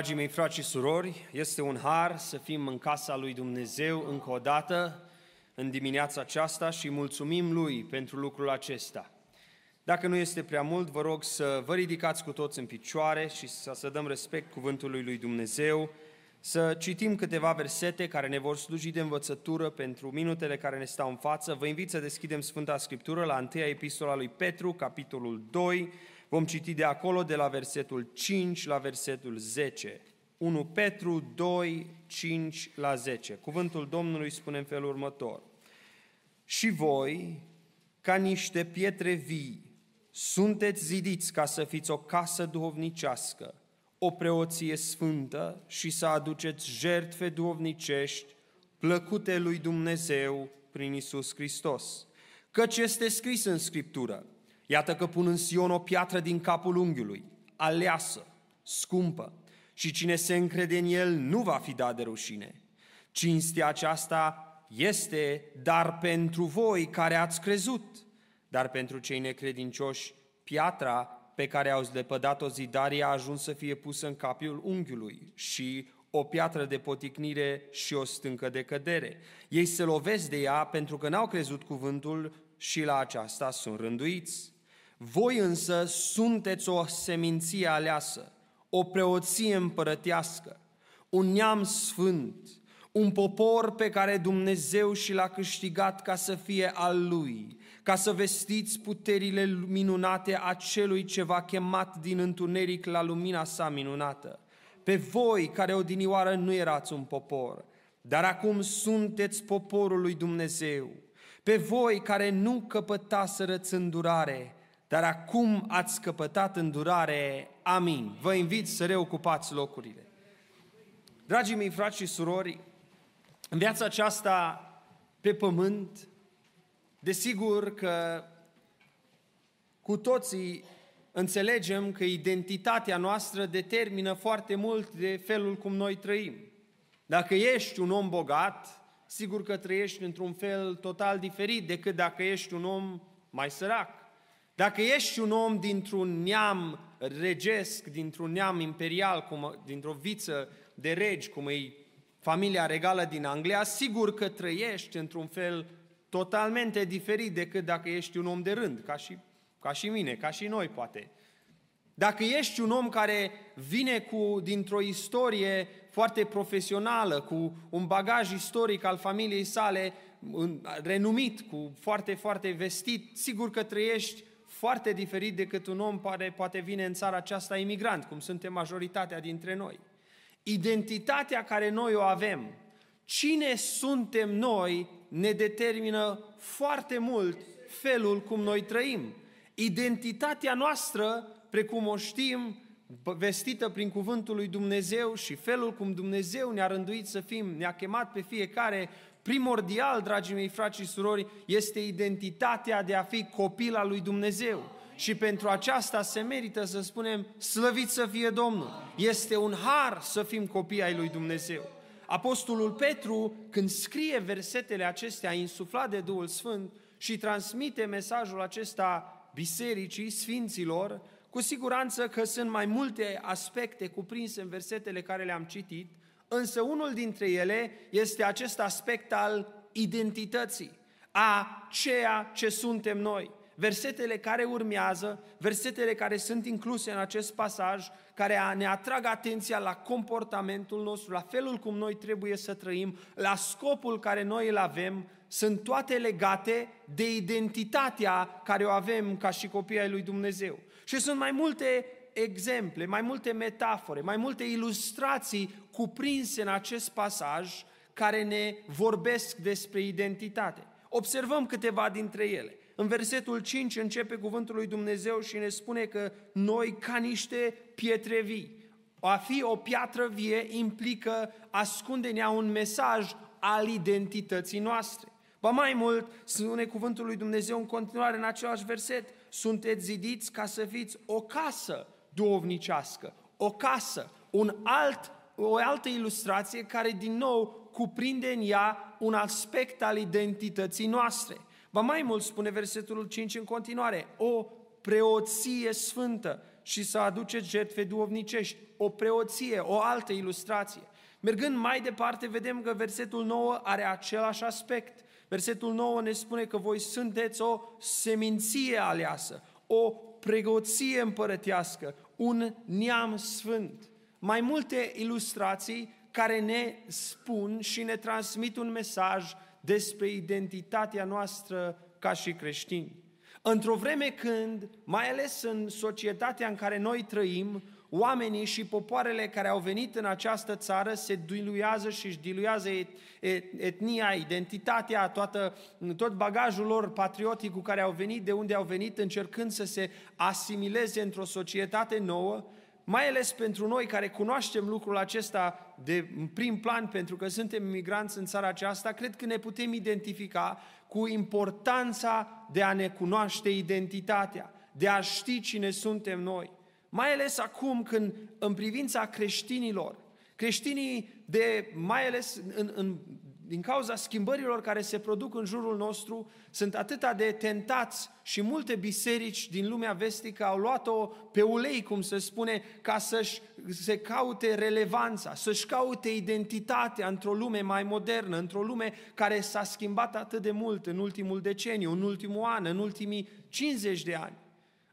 Dragii mei frați și surori, este un har să fim în casa lui Dumnezeu încă o dată în dimineața aceasta și mulțumim lui pentru lucrul acesta. Dacă nu este prea mult, vă rog să vă ridicați cu toți în picioare și să, să dăm respect cuvântului lui Dumnezeu, să citim câteva versete care ne vor sluji de învățătură pentru minutele care ne stau în față. Vă invit să deschidem Sfânta Scriptură la 1 epistola lui Petru, capitolul 2, Vom citi de acolo, de la versetul 5 la versetul 10. 1 Petru 2, 5 la 10. Cuvântul Domnului spune în felul următor. Și voi, ca niște pietre vii, sunteți zidiți ca să fiți o casă duhovnicească, o preoție sfântă și să aduceți jertfe duhovnicești plăcute lui Dumnezeu prin Isus Hristos. Căci este scris în Scriptură, Iată că pun în Sion o piatră din capul unghiului, aleasă, scumpă, și cine se încrede în el nu va fi dat de rușine. Cinstea aceasta este dar pentru voi care ați crezut, dar pentru cei necredincioși, piatra pe care au zlepădat-o zidarii a ajuns să fie pusă în capul unghiului și o piatră de poticnire și o stâncă de cădere. Ei se lovesc de ea pentru că n-au crezut cuvântul și la aceasta sunt rânduiți. Voi însă sunteți o seminție aleasă, o preoție împărătească, un neam sfânt, un popor pe care Dumnezeu și l-a câștigat ca să fie al Lui, ca să vestiți puterile minunate a celui ce v-a chemat din întuneric la lumina sa minunată. Pe voi, care odinioară nu erați un popor, dar acum sunteți poporul lui Dumnezeu. Pe voi care nu căpătaserăți îndurare, dar acum ați căpătat îndurare. Amin. Vă invit să reocupați locurile. Dragii mei frați și surori, în viața aceasta pe pământ, desigur că cu toții înțelegem că identitatea noastră determină foarte mult de felul cum noi trăim. Dacă ești un om bogat, sigur că trăiești într-un fel total diferit decât dacă ești un om mai sărac. Dacă ești un om dintr-un neam regesc, dintr-un neam imperial, cum, dintr-o viță de regi, cum e familia regală din Anglia, sigur că trăiești într-un fel totalmente diferit decât dacă ești un om de rând, ca și, ca și mine, ca și noi poate. Dacă ești un om care vine cu, dintr-o istorie foarte profesională, cu un bagaj istoric al familiei sale renumit, cu foarte, foarte vestit, sigur că trăiești foarte diferit decât un om care poate vine în țara aceasta imigrant, cum suntem majoritatea dintre noi. Identitatea care noi o avem, cine suntem noi, ne determină foarte mult felul cum noi trăim. Identitatea noastră, precum o știm, vestită prin cuvântul lui Dumnezeu și felul cum Dumnezeu ne-a rânduit să fim, ne-a chemat pe fiecare primordial, dragii mei frați și surori, este identitatea de a fi copil al lui Dumnezeu. Și pentru aceasta se merită să spunem, slăvit să fie Domnul. Este un har să fim copii ai lui Dumnezeu. Apostolul Petru, când scrie versetele acestea insuflat de Duhul Sfânt și transmite mesajul acesta bisericii, sfinților, cu siguranță că sunt mai multe aspecte cuprinse în versetele care le-am citit, Însă unul dintre ele este acest aspect al identității, a ceea ce suntem noi. Versetele care urmează, versetele care sunt incluse în acest pasaj, care ne atrag atenția la comportamentul nostru, la felul cum noi trebuie să trăim, la scopul care noi îl avem, sunt toate legate de identitatea care o avem ca și copii ai lui Dumnezeu. Și sunt mai multe exemple, mai multe metafore, mai multe ilustrații cuprinse în acest pasaj care ne vorbesc despre identitate. Observăm câteva dintre ele. În versetul 5 începe cuvântul lui Dumnezeu și ne spune că noi ca niște pietre vii. A fi o piatră vie implică ascunde-ne un mesaj al identității noastre. Ba mai mult, spune cuvântul lui Dumnezeu în continuare în același verset, sunteți zidiți ca să fiți o casă duovnicească, o casă, un alt, o altă ilustrație care din nou cuprinde în ea un aspect al identității noastre. Ba mai mult spune versetul 5 în continuare, o preoție sfântă și să aduceți jertfe duovnicești, o preoție, o altă ilustrație. Mergând mai departe, vedem că versetul 9 are același aspect. Versetul 9 ne spune că voi sunteți o seminție aleasă, o pregoție împărătească, un neam sfânt. Mai multe ilustrații care ne spun și ne transmit un mesaj despre identitatea noastră ca și creștini. Într-o vreme când, mai ales în societatea în care noi trăim, oamenii și popoarele care au venit în această țară se diluează și își diluează etnia, identitatea, toată, tot bagajul lor patriotic cu care au venit, de unde au venit, încercând să se asimileze într-o societate nouă, mai ales pentru noi care cunoaștem lucrul acesta de prim plan, pentru că suntem imigranți în țara aceasta, cred că ne putem identifica cu importanța de a ne cunoaște identitatea, de a ști cine suntem noi. Mai ales acum când, în privința creștinilor, creștinii de, mai ales în, în, din cauza schimbărilor care se produc în jurul nostru, sunt atâta de tentați și multe biserici din lumea vestică au luat-o pe ulei, cum se spune, ca să-și se caute relevanța, să-și caute identitatea într-o lume mai modernă, într-o lume care s-a schimbat atât de mult în ultimul deceniu, în ultimul an, în ultimii 50 de ani.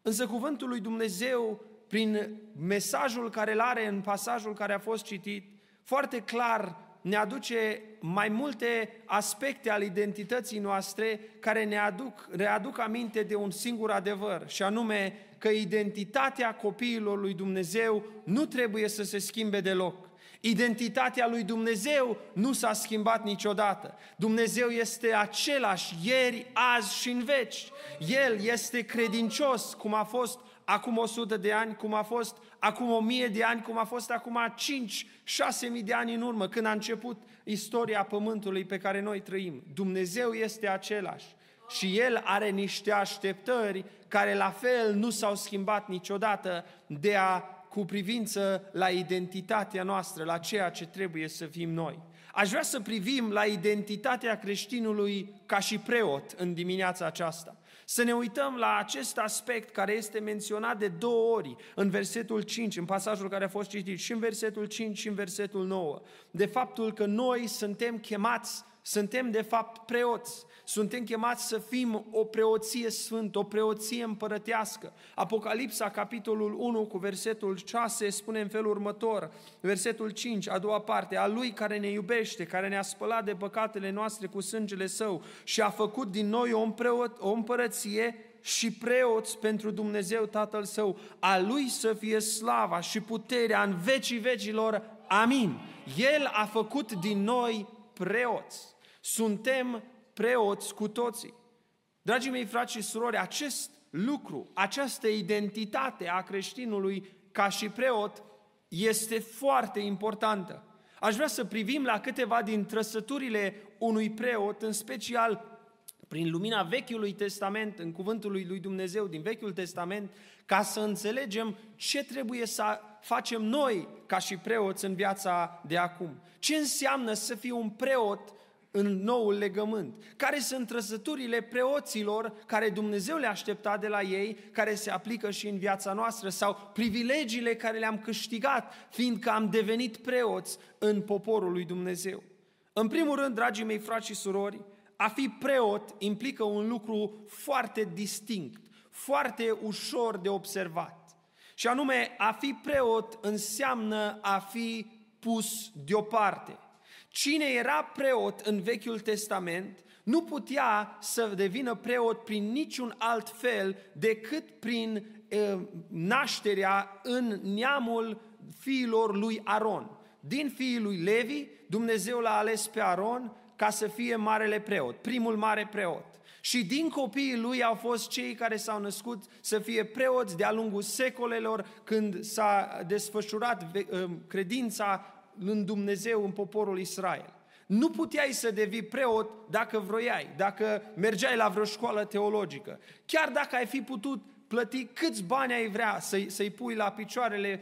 Însă cuvântul lui Dumnezeu prin mesajul care îl are în pasajul care a fost citit, foarte clar ne aduce mai multe aspecte ale identității noastre care ne aduc, readuc aminte de un singur adevăr, și anume că identitatea copiilor lui Dumnezeu nu trebuie să se schimbe deloc. Identitatea lui Dumnezeu nu s-a schimbat niciodată. Dumnezeu este același ieri, azi și în veci. El este credincios, cum a fost acum 100 de ani, cum a fost acum 1000 de ani, cum a fost acum 5-6 mii de ani în urmă, când a început istoria Pământului pe care noi trăim. Dumnezeu este același și El are niște așteptări care la fel nu s-au schimbat niciodată de a cu privință la identitatea noastră, la ceea ce trebuie să fim noi. Aș vrea să privim la identitatea creștinului ca și preot în dimineața aceasta. Să ne uităm la acest aspect care este menționat de două ori în versetul 5, în pasajul care a fost citit, și în versetul 5 și în versetul 9, de faptul că noi suntem chemați, suntem de fapt preoți. Suntem chemați să fim o preoție sfântă, o preoție împărătească. Apocalipsa, capitolul 1, cu versetul 6, spune în felul următor, versetul 5, a doua parte, a Lui care ne iubește, care ne-a spălat de păcatele noastre cu sângele Său și a făcut din noi o, împreot, o împărăție și preoți pentru Dumnezeu Tatăl Său. A Lui să fie slava și puterea în vecii vecilor. Amin. El a făcut din noi preoți. Suntem preoți cu toții. Dragii mei frați și surori, acest lucru, această identitate a creștinului ca și preot este foarte importantă. Aș vrea să privim la câteva din trăsăturile unui preot, în special prin lumina Vechiului Testament, în cuvântul lui Dumnezeu din Vechiul Testament, ca să înțelegem ce trebuie să facem noi ca și preoți în viața de acum. Ce înseamnă să fii un preot în noul legământ. Care sunt trăsăturile preoților care Dumnezeu le aștepta de la ei, care se aplică și în viața noastră, sau privilegiile care le-am câștigat, fiindcă am devenit preoți în poporul lui Dumnezeu. În primul rând, dragii mei frați și surori, a fi preot implică un lucru foarte distinct, foarte ușor de observat. Și anume, a fi preot înseamnă a fi pus deoparte. Cine era preot în Vechiul Testament nu putea să devină preot prin niciun alt fel decât prin e, nașterea în neamul fiilor lui Aron. Din fiii lui Levi, Dumnezeu l-a ales pe Aron ca să fie marele preot, primul mare preot. Și din copiii lui au fost cei care s-au născut să fie preoți de-a lungul secolelor când s-a desfășurat credința în Dumnezeu, în poporul Israel. Nu puteai să devii preot dacă vroiai, dacă mergeai la vreo școală teologică. Chiar dacă ai fi putut plăti câți bani ai vrea să-i, să pui la picioarele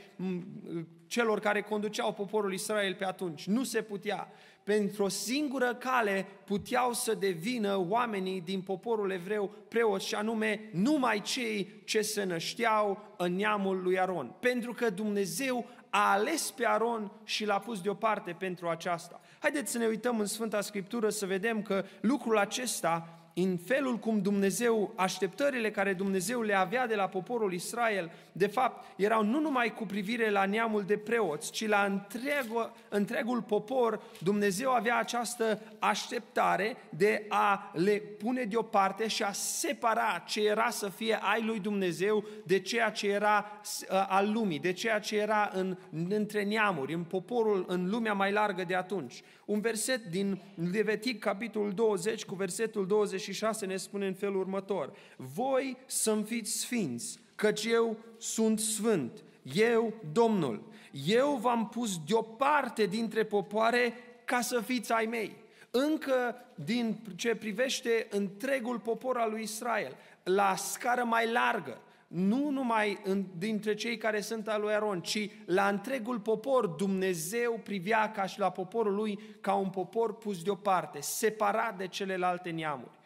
celor care conduceau poporul Israel pe atunci. Nu se putea. pentru o singură cale puteau să devină oamenii din poporul evreu preoți, și anume numai cei ce se nășteau în neamul lui Aron. Pentru că Dumnezeu a ales pe Aron și l-a pus deoparte pentru aceasta. Haideți să ne uităm în Sfânta Scriptură să vedem că lucrul acesta în felul cum Dumnezeu, așteptările care Dumnezeu le avea de la poporul Israel, de fapt, erau nu numai cu privire la neamul de preoți, ci la întregul, întregul popor, Dumnezeu avea această așteptare de a le pune deoparte și a separa ce era să fie ai lui Dumnezeu de ceea ce era uh, al lumii, de ceea ce era în, între neamuri, în poporul, în lumea mai largă de atunci. Un verset din Levitic, capitolul 20, cu versetul 26, ne spune în felul următor. Voi să-mi fiți sfinți, căci eu sunt sfânt, eu Domnul. Eu v-am pus deoparte dintre popoare ca să fiți ai mei. Încă din ce privește întregul popor al lui Israel, la scară mai largă, nu numai în, dintre cei care sunt al lui Aron, ci la întregul popor, Dumnezeu privea ca și la poporul lui ca un popor pus deoparte, separat de celelalte neamuri.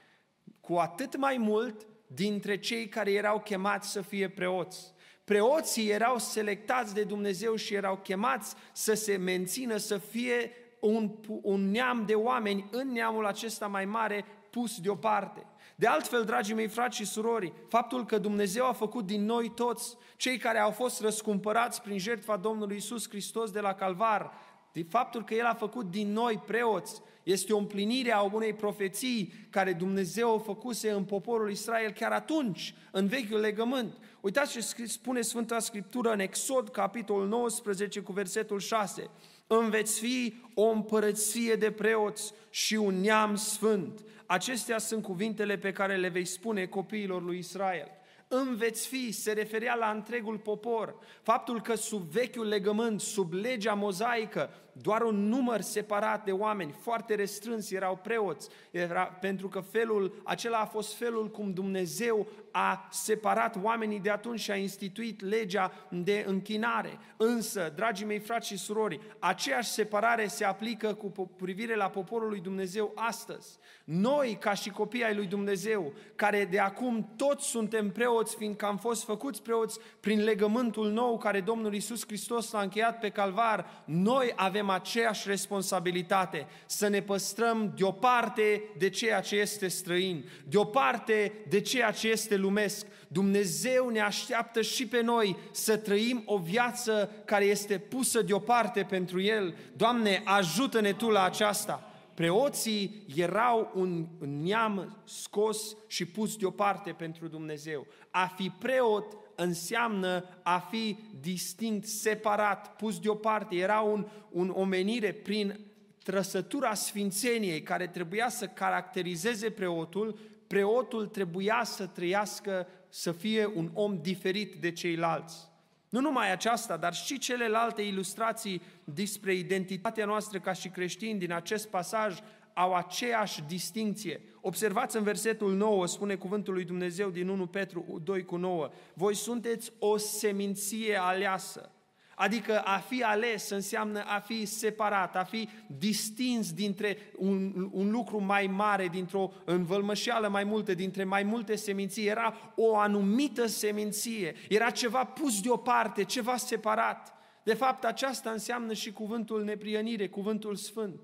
Cu atât mai mult dintre cei care erau chemați să fie preoți. Preoții erau selectați de Dumnezeu și erau chemați să se mențină, să fie un, un neam de oameni în neamul acesta mai mare pus deoparte. De altfel, dragii mei frați și surori, faptul că Dumnezeu a făcut din noi toți, cei care au fost răscumpărați prin jertfa Domnului Isus Hristos de la Calvar, de faptul că El a făcut din noi preoți, este o împlinire a unei profeții care Dumnezeu a făcuse în poporul Israel chiar atunci, în vechiul legământ. Uitați ce spune Sfânta Scriptură în Exod, capitolul 19, cu versetul 6. Îmi veți fi o împărăție de preoți și un neam sfânt. Acestea sunt cuvintele pe care le vei spune copiilor lui Israel. Îmi veți fi, se referea la întregul popor. Faptul că sub vechiul legământ, sub legea mozaică, doar un număr separat de oameni, foarte restrâns, erau preoți, era, pentru că felul, acela a fost felul cum Dumnezeu a separat oamenii de atunci și a instituit legea de închinare. Însă, dragii mei frați și surori, aceeași separare se aplică cu privire la poporul lui Dumnezeu astăzi. Noi, ca și copii ai lui Dumnezeu, care de acum toți suntem preoți, fiindcă am fost făcuți preoți prin legământul nou care Domnul Isus Hristos l-a încheiat pe calvar, noi avem aceeași responsabilitate să ne păstrăm deoparte de ceea ce este străin, deoparte de ceea ce este lumesc. Dumnezeu ne așteaptă și pe noi să trăim o viață care este pusă deoparte pentru El. Doamne, ajută-ne Tu la aceasta! Preoții erau un neam scos și pus deoparte pentru Dumnezeu. A fi preot înseamnă a fi distinct, separat, pus deoparte. Era un, un omenire prin trăsătura sfințeniei care trebuia să caracterizeze preotul, preotul trebuia să trăiască, să fie un om diferit de ceilalți. Nu numai aceasta, dar și celelalte ilustrații despre identitatea noastră ca și creștini din acest pasaj au aceeași distinție. Observați în versetul 9, spune cuvântul lui Dumnezeu din 1 Petru 2 cu 9, voi sunteți o seminție aleasă. Adică a fi ales înseamnă a fi separat, a fi distins dintre un, un lucru mai mare, dintr-o învălmășeală mai multă, dintre mai multe seminții. Era o anumită seminție, era ceva pus deoparte, ceva separat. De fapt, aceasta înseamnă și cuvântul neprienire, cuvântul sfânt.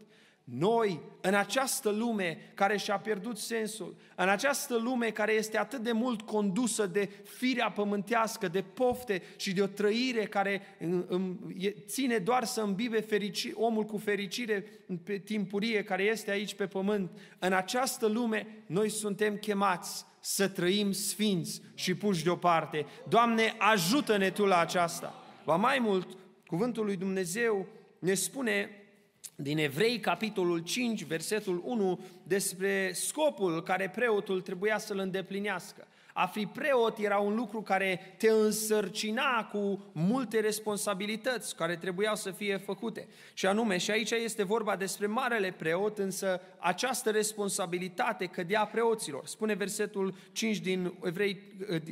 Noi, în această lume care și-a pierdut sensul, în această lume care este atât de mult condusă de firea pământească, de pofte și de o trăire care ține doar să îmbibe ferici, omul cu fericire pe timpurie care este aici pe pământ, în această lume noi suntem chemați să trăim sfinți și puși deoparte. Doamne, ajută-ne Tu la aceasta! Va mai mult, cuvântul lui Dumnezeu ne spune din Evrei, capitolul 5, versetul 1, despre scopul care preotul trebuia să-l îndeplinească. A fi preot era un lucru care te însărcina cu multe responsabilități care trebuiau să fie făcute. Și anume, și aici este vorba despre marele preot, însă această responsabilitate cădea preoților. Spune versetul 5 din Evrei,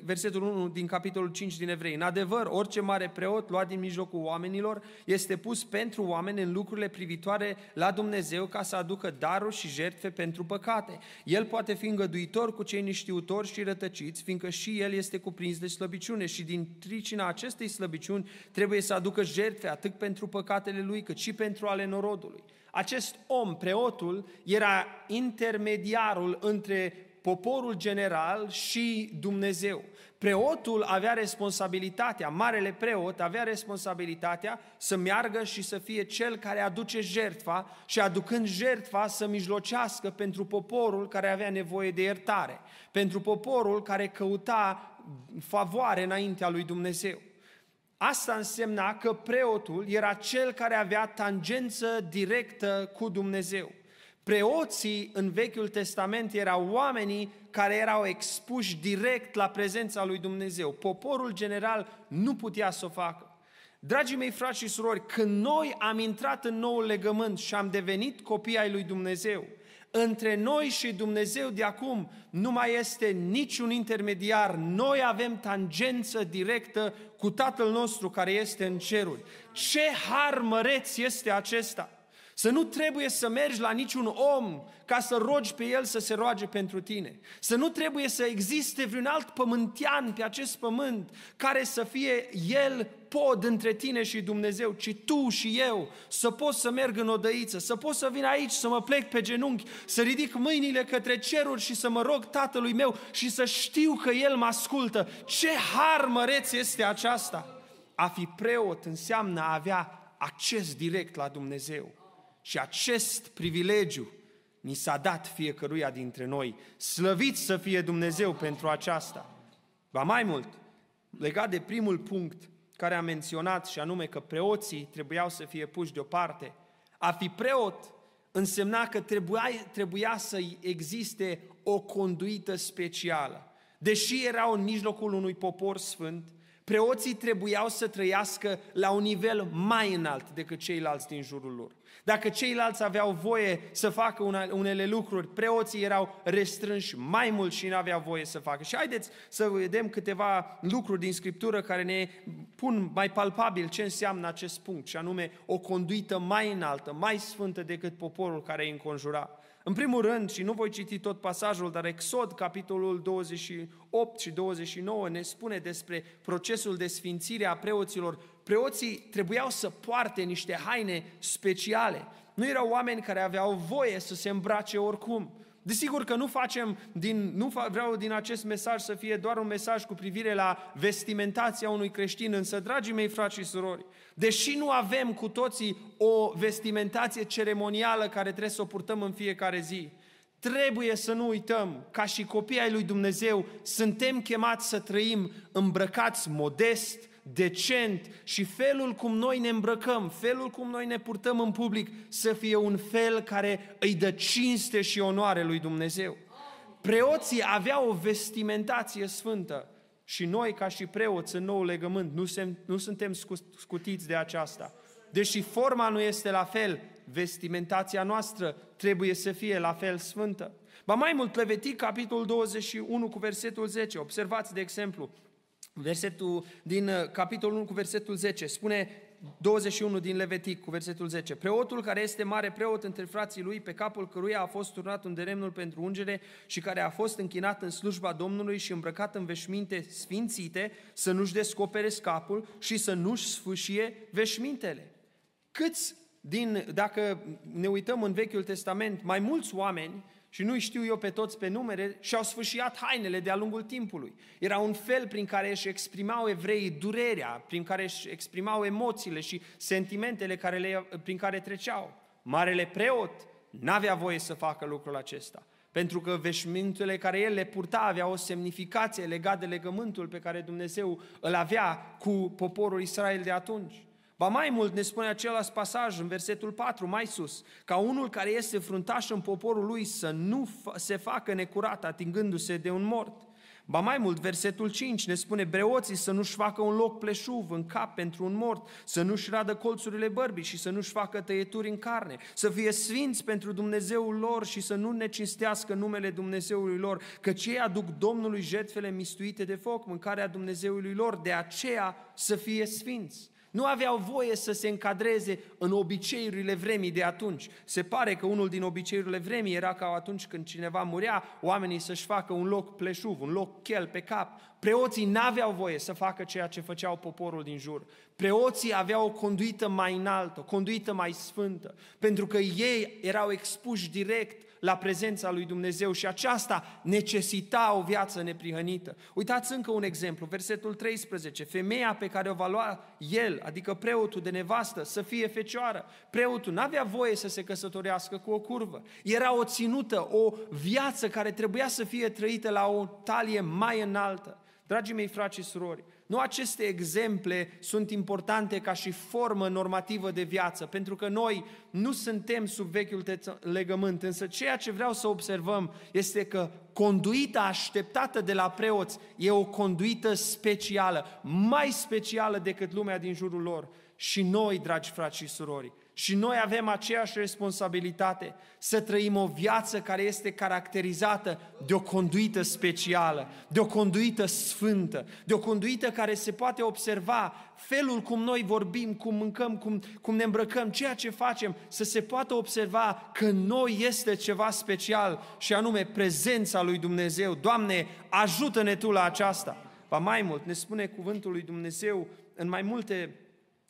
versetul 1 din capitolul 5 din Evrei. În adevăr, orice mare preot luat din mijlocul oamenilor este pus pentru oameni în lucrurile privitoare la Dumnezeu ca să aducă daruri și jertfe pentru păcate. El poate fi îngăduitor cu cei neștiutori și rătăciți, fiindcă și el este cuprins de slăbiciune și din tricina acestei slăbiciuni trebuie să aducă jertfe atât pentru păcatele lui cât și pentru ale norodului. Acest om, preotul, era intermediarul între poporul general și Dumnezeu. Preotul avea responsabilitatea, marele preot avea responsabilitatea să meargă și să fie cel care aduce jertfa și aducând jertfa să mijlocească pentru poporul care avea nevoie de iertare, pentru poporul care căuta favoare înaintea lui Dumnezeu. Asta însemna că preotul era cel care avea tangență directă cu Dumnezeu. Preoții în Vechiul Testament erau oamenii care erau expuși direct la prezența lui Dumnezeu. Poporul general nu putea să o facă. Dragii mei frați și surori, când noi am intrat în noul legământ și am devenit copii ai lui Dumnezeu, între noi și Dumnezeu de acum nu mai este niciun intermediar. Noi avem tangență directă cu Tatăl nostru care este în ceruri. Ce har măreț este acesta! Să nu trebuie să mergi la niciun om ca să rogi pe el să se roage pentru tine. Să nu trebuie să existe vreun alt pământean pe acest pământ care să fie el pod între tine și Dumnezeu, ci tu și eu să pot să merg în odăiță, să pot să vin aici, să mă plec pe genunchi, să ridic mâinile către ceruri și să mă rog Tatălui meu și să știu că El mă ascultă. Ce har măreț este aceasta! A fi preot înseamnă a avea acces direct la Dumnezeu. Și acest privilegiu ni s-a dat fiecăruia dintre noi. Slăvit să fie Dumnezeu pentru aceasta. Ba mai mult, legat de primul punct care am menționat și anume că preoții trebuiau să fie puși deoparte, a fi preot însemna că trebuia, trebuia să existe o conduită specială. Deși erau în mijlocul unui popor sfânt, preoții trebuiau să trăiască la un nivel mai înalt decât ceilalți din jurul lor. Dacă ceilalți aveau voie să facă unele lucruri, preoții erau restrânși mai mult și nu aveau voie să facă. Și haideți să vedem câteva lucruri din Scriptură care ne pun mai palpabil ce înseamnă acest punct, și anume o conduită mai înaltă, mai sfântă decât poporul care îi înconjura. În primul rând, și nu voi citi tot pasajul, dar Exod, capitolul 28 și 29, ne spune despre procesul de sfințire a preoților. Preoții trebuiau să poarte niște haine speciale. Nu erau oameni care aveau voie să se îmbrace oricum. Desigur că nu facem din, nu vreau din acest mesaj să fie doar un mesaj cu privire la vestimentația unui creștin, însă, dragii mei frați și surori, deși nu avem cu toții o vestimentație ceremonială care trebuie să o purtăm în fiecare zi, trebuie să nu uităm, ca și copii ai lui Dumnezeu, suntem chemați să trăim îmbrăcați modest, decent și felul cum noi ne îmbrăcăm, felul cum noi ne purtăm în public să fie un fel care îi dă cinste și onoare lui Dumnezeu. Preoții aveau o vestimentație sfântă și noi ca și preoți în nou legământ nu, sem, nu suntem scutiți de aceasta. Deși forma nu este la fel, vestimentația noastră trebuie să fie la fel sfântă. Ba mai mult, Levitic, capitolul 21 cu versetul 10. Observați, de exemplu, Versetul din uh, capitolul 1 cu versetul 10 spune 21 din Levitic cu versetul 10. Preotul care este mare preot între frații lui, pe capul căruia a fost turnat un deremnul pentru ungere și care a fost închinat în slujba Domnului și îmbrăcat în veșminte sfințite, să nu-și descopere scapul și să nu-și sfâșie veșmintele. Câți din, dacă ne uităm în Vechiul Testament, mai mulți oameni și nu știu eu pe toți pe numere, și-au sfâșiat hainele de-a lungul timpului. Era un fel prin care își exprimau evreii durerea, prin care își exprimau emoțiile și sentimentele care le, prin care treceau. Marele preot n-avea voie să facă lucrul acesta, pentru că veșmintele care el le purta aveau o semnificație legată de legământul pe care Dumnezeu îl avea cu poporul Israel de atunci. Ba mai mult ne spune același pasaj în versetul 4, mai sus, ca unul care este fruntaș în poporul lui să nu se facă necurat atingându-se de un mort. Ba mai mult, versetul 5 ne spune breoții să nu-și facă un loc pleșuv în cap pentru un mort, să nu-și radă colțurile bărbii și să nu-și facă tăieturi în carne, să fie sfinți pentru Dumnezeul lor și să nu ne cinstească numele Dumnezeului lor, căci ei aduc Domnului jertfele mistuite de foc, mâncarea Dumnezeului lor, de aceea să fie sfinți. Nu aveau voie să se încadreze în obiceiurile vremii de atunci. Se pare că unul din obiceiurile vremii era ca atunci când cineva murea, oamenii să-și facă un loc pleșuv, un loc chel pe cap. Preoții n-aveau voie să facă ceea ce făceau poporul din jur. Preoții aveau o conduită mai înaltă, o conduită mai sfântă, pentru că ei erau expuși direct la prezența lui Dumnezeu și aceasta necesita o viață neprihănită. Uitați încă un exemplu, versetul 13. Femeia pe care o va lua el, adică preotul de nevastă, să fie fecioară. Preotul n-avea voie să se căsătorească cu o curvă. Era o ținută, o viață care trebuia să fie trăită la o talie mai înaltă. Dragii mei frați și surori, nu aceste exemple sunt importante ca și formă normativă de viață, pentru că noi nu suntem sub vechiul legământ, însă ceea ce vreau să observăm este că conduita așteptată de la preoți e o conduită specială, mai specială decât lumea din jurul lor. Și noi, dragi frați și surori, și noi avem aceeași responsabilitate să trăim o viață care este caracterizată de o conduită specială, de o conduită sfântă, de o conduită care se poate observa felul cum noi vorbim, cum mâncăm, cum, cum ne îmbrăcăm, ceea ce facem, să se poată observa că noi este ceva special și anume prezența lui Dumnezeu. Doamne, ajută-ne Tu la aceasta! Ba mai mult, ne spune cuvântul lui Dumnezeu în mai multe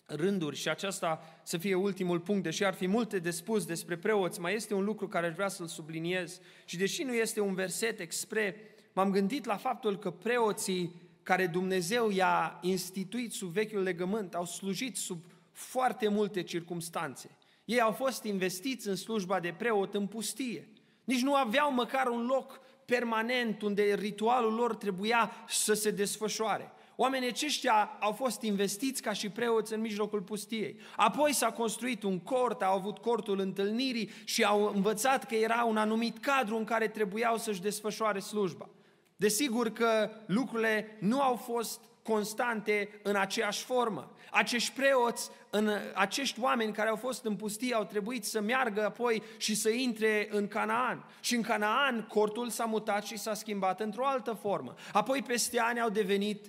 rânduri și aceasta să fie ultimul punct, deși ar fi multe de spus despre preoți, mai este un lucru care aș vrea să-l subliniez și deși nu este un verset expre, m-am gândit la faptul că preoții care Dumnezeu i-a instituit sub vechiul legământ au slujit sub foarte multe circumstanțe. Ei au fost investiți în slujba de preot în pustie. Nici nu aveau măcar un loc permanent unde ritualul lor trebuia să se desfășoare. Oamenii aceștia au fost investiți ca și preoți în mijlocul pustiei. Apoi s-a construit un cort, au avut cortul întâlnirii și au învățat că era un anumit cadru în care trebuiau să-și desfășoare slujba. Desigur că lucrurile nu au fost constante în aceeași formă. Acești preoți, în, acești oameni care au fost în pustie au trebuit să meargă apoi și să intre în Canaan. Și în Canaan cortul s-a mutat și s-a schimbat într-o altă formă. Apoi peste ani au devenit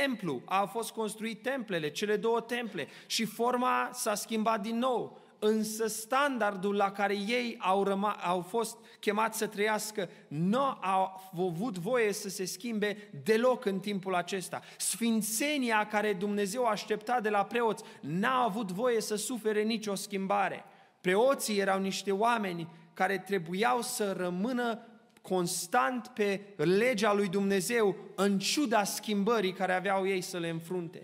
templu, a fost construit templele, cele două temple și forma s-a schimbat din nou. Însă standardul la care ei au, răma, au fost chemați să trăiască nu au avut voie să se schimbe deloc în timpul acesta. Sfințenia care Dumnezeu aștepta de la preoți n-a avut voie să sufere nicio schimbare. Preoții erau niște oameni care trebuiau să rămână constant pe legea lui Dumnezeu, în ciuda schimbării care aveau ei să le înfrunte.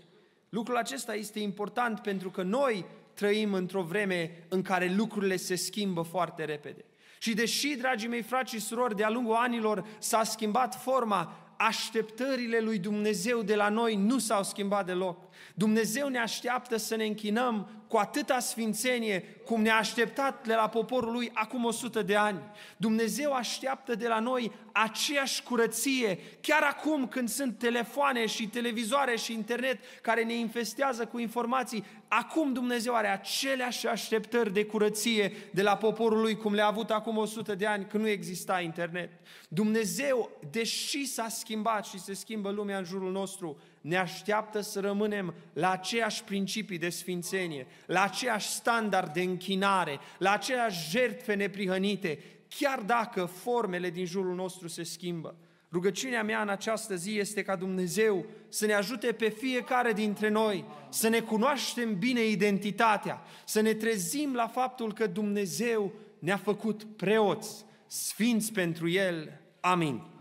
Lucrul acesta este important pentru că noi trăim într-o vreme în care lucrurile se schimbă foarte repede. Și deși, dragii mei frați și surori, de-a lungul anilor s-a schimbat forma, așteptările lui Dumnezeu de la noi nu s-au schimbat deloc. Dumnezeu ne așteaptă să ne închinăm cu atâta sfințenie cum ne-a așteptat de la poporul lui acum 100 de ani. Dumnezeu așteaptă de la noi aceeași curăție, chiar acum când sunt telefoane și televizoare și internet care ne infestează cu informații, acum Dumnezeu are aceleași așteptări de curăție de la poporul lui cum le-a avut acum 100 de ani când nu exista internet. Dumnezeu, deși s-a schimbat și se schimbă lumea în jurul nostru, ne așteaptă să rămânem la aceeași principii de sfințenie, la aceeași standard de închinare, la aceeași jertfe neprihănite, chiar dacă formele din jurul nostru se schimbă. Rugăciunea mea în această zi este ca Dumnezeu să ne ajute pe fiecare dintre noi să ne cunoaștem bine identitatea, să ne trezim la faptul că Dumnezeu ne-a făcut preoți, sfinți pentru El. Amin.